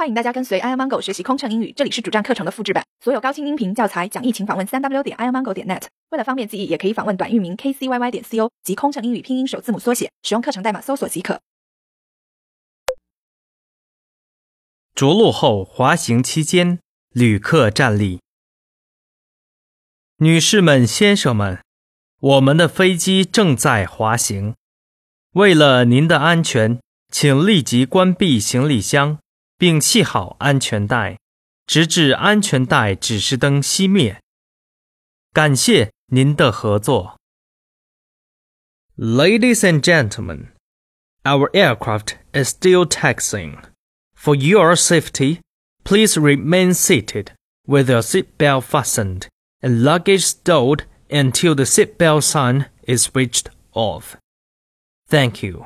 欢迎大家跟随 i amango 学习空乘英语，这里是主站课程的复制版，所有高清音频教材讲义，请访问三 w 点 i amango 点 net。为了方便记忆，也可以访问短域名 kcyy 点 co 及空乘英语拼音首字母缩写，使用课程代码搜索即可。着陆后滑行期间，旅客站立。女士们、先生们，我们的飞机正在滑行。为了您的安全，请立即关闭行李箱。并系好安全带，直至安全带指示灯熄灭。感谢您的合作。Ladies and gentlemen, our aircraft is still taxiing. For your safety, please remain seated with your seatbelt fastened and luggage stowed until the seatbelt sign is switched off. Thank you.